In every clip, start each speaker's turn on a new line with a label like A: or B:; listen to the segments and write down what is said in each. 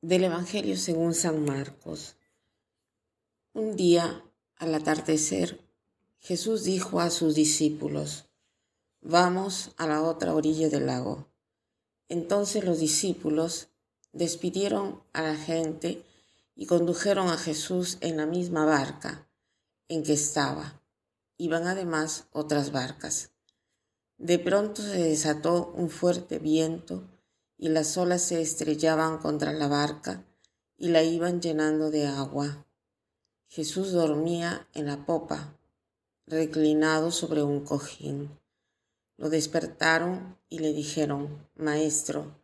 A: Del Evangelio según San Marcos. Un día, al atardecer, Jesús dijo a sus discípulos, Vamos a la otra orilla del lago. Entonces los discípulos despidieron a la gente y condujeron a Jesús en la misma barca en que estaba. Iban además otras barcas. De pronto se desató un fuerte viento y las olas se estrellaban contra la barca y la iban llenando de agua. Jesús dormía en la popa, reclinado sobre un cojín. Lo despertaron y le dijeron, Maestro,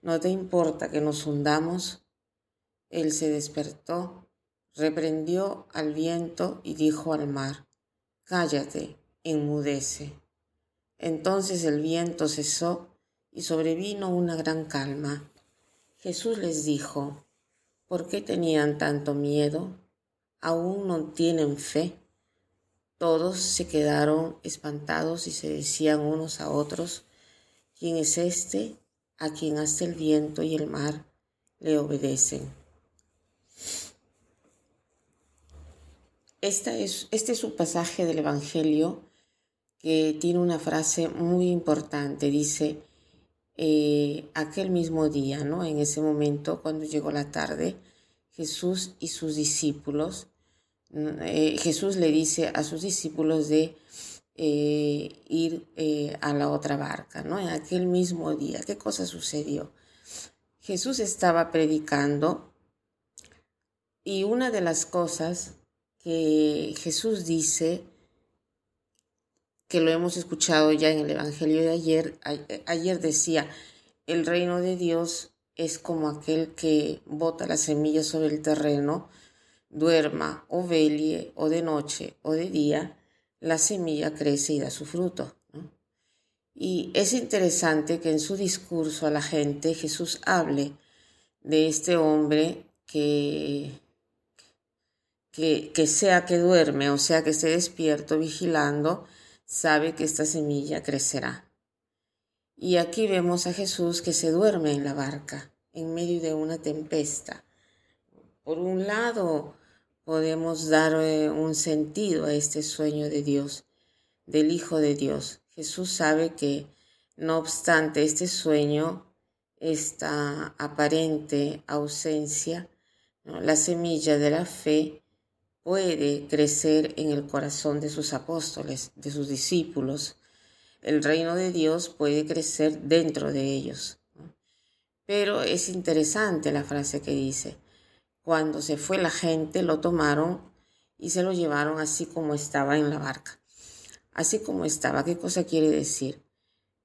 A: ¿no te importa que nos hundamos? Él se despertó, reprendió al viento y dijo al mar, Cállate, enmudece. Entonces el viento cesó y sobrevino una gran calma. Jesús les dijo, ¿por qué tenían tanto miedo? ¿Aún no tienen fe? Todos se quedaron espantados y se decían unos a otros, ¿quién es este a quien hasta el viento y el mar le obedecen? Es, este es un pasaje del Evangelio que tiene una frase muy importante. Dice, eh, aquel mismo día, ¿no? En ese momento, cuando llegó la tarde, Jesús y sus discípulos, eh, Jesús le dice a sus discípulos de eh, ir a la otra barca, ¿no? En aquel mismo día, ¿qué cosa sucedió? Jesús estaba predicando y una de las cosas que Jesús dice que lo hemos escuchado ya en el Evangelio de ayer, ayer decía, el reino de Dios es como aquel que bota la semilla sobre el terreno, duerma o velie o de noche o de día, la semilla crece y da su fruto. Y es interesante que en su discurso a la gente Jesús hable de este hombre que, que, que sea que duerme o sea que esté despierto vigilando, sabe que esta semilla crecerá. Y aquí vemos a Jesús que se duerme en la barca, en medio de una tempesta. Por un lado, podemos dar eh, un sentido a este sueño de Dios, del Hijo de Dios. Jesús sabe que, no obstante este sueño, esta aparente ausencia, la semilla de la fe puede crecer en el corazón de sus apóstoles, de sus discípulos. El reino de Dios puede crecer dentro de ellos. Pero es interesante la frase que dice, cuando se fue la gente lo tomaron y se lo llevaron así como estaba en la barca. Así como estaba, ¿qué cosa quiere decir?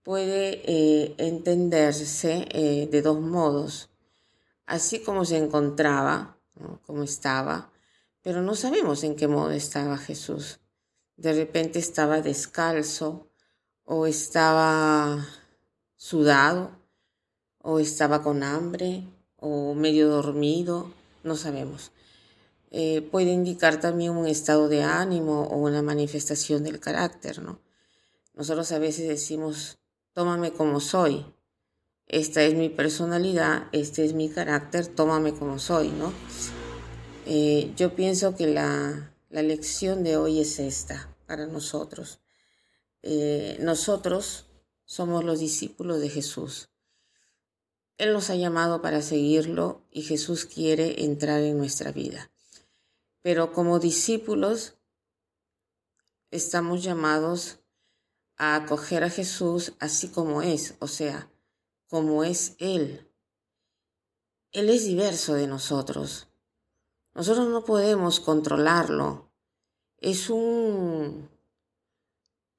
A: Puede eh, entenderse eh, de dos modos. Así como se encontraba, como estaba, pero no sabemos en qué modo estaba Jesús. De repente estaba descalzo o estaba sudado o estaba con hambre o medio dormido, no sabemos. Eh, puede indicar también un estado de ánimo o una manifestación del carácter, ¿no? Nosotros a veces decimos, tómame como soy, esta es mi personalidad, este es mi carácter, tómame como soy, ¿no? Eh, yo pienso que la, lección de hoy es esta para nosotros. Eh, nosotros somos los discípulos de Jesús. Él nos ha llamado para seguirlo y Jesús quiere entrar en nuestra vida. Pero como discípulos estamos llamados a acoger a Jesús así como es, o sea, como es Él. Él es diverso de nosotros. Nosotros no podemos controlarlo. Es un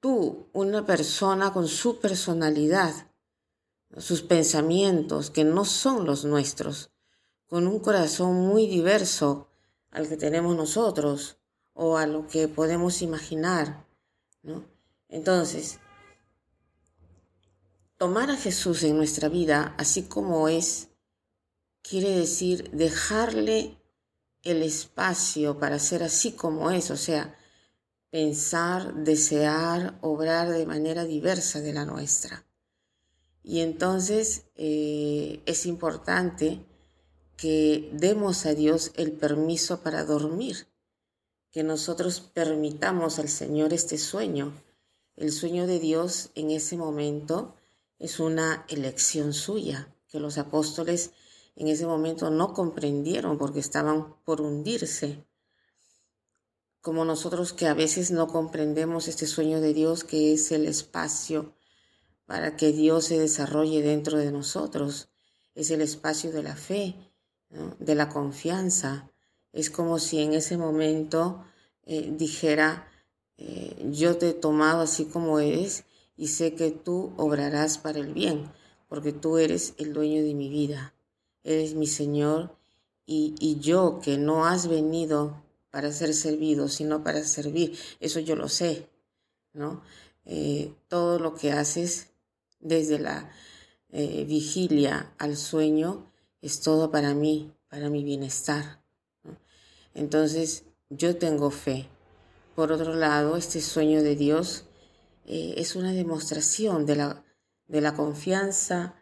A: tú, una persona con su personalidad, sus pensamientos que no son los nuestros, con un corazón muy diverso al que tenemos nosotros o a lo que podemos imaginar. ¿no? Entonces, tomar a Jesús en nuestra vida así como es, quiere decir dejarle el espacio para ser así como es, o sea, pensar, desear, obrar de manera diversa de la nuestra. Y entonces eh, es importante que demos a Dios el permiso para dormir, que nosotros permitamos al Señor este sueño. El sueño de Dios en ese momento es una elección suya, que los apóstoles en ese momento no comprendieron porque estaban por hundirse. Como nosotros que a veces no comprendemos este sueño de Dios que es el espacio para que Dios se desarrolle dentro de nosotros. Es el espacio de la fe, de la confianza. Es como si en ese momento eh, dijera, eh, yo te he tomado así como eres y sé que tú obrarás para el bien, porque tú eres el dueño de mi vida, eres mi Señor y, y yo que no has venido para ser servido, sino para servir, eso yo lo sé, ¿no? Eh, todo lo que haces desde la vigilia al sueño es todo para mí, para mi bienestar. Entonces, yo tengo fe. Por otro lado, este sueño de Dios eh, es una demostración de la, de la confianza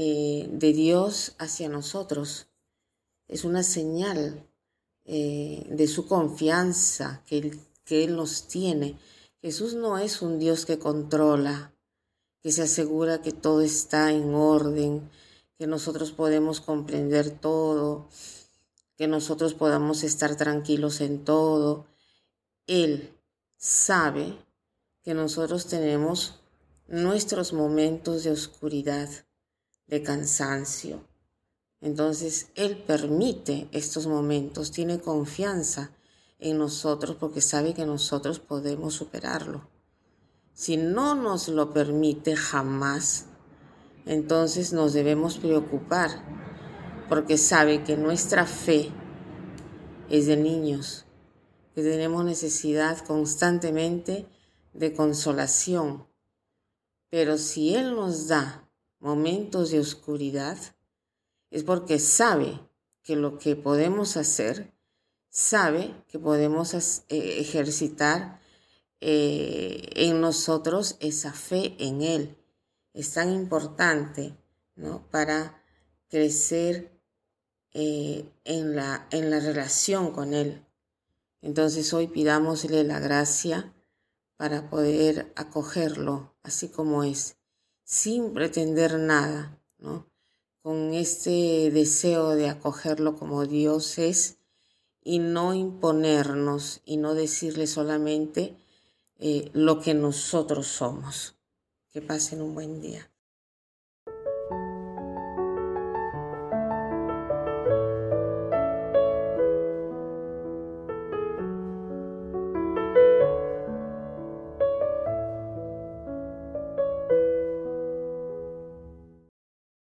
A: eh, de Dios hacia nosotros. Es una señal eh, de su confianza que que Él nos tiene. Jesús no es un Dios que controla, que se asegura que todo está en orden, que nosotros podemos comprender todo, que nosotros podamos estar tranquilos en todo. Él sabe que nosotros tenemos nuestros momentos de oscuridad, de cansancio. Entonces, Él permite estos momentos, tiene confianza en nosotros porque sabe que nosotros podemos superarlo. Si no nos lo permite jamás, entonces nos debemos preocupar porque sabe que nuestra fe es de niños, que tenemos necesidad constantemente de consolación. Pero si Él nos da momentos de oscuridad, es porque sabe que lo que podemos hacer, sabe que podemos eh, ejercitar eh, en nosotros esa fe en Él es tan importante ¿no? para crecer eh, en, la, en la relación con Él. Entonces hoy pidámosle la gracia para poder acogerlo así como es, sin pretender nada, ¿no? con este deseo de acogerlo como Dios es y no imponernos y no decirle solamente eh, lo que nosotros somos. Que pasen un buen día.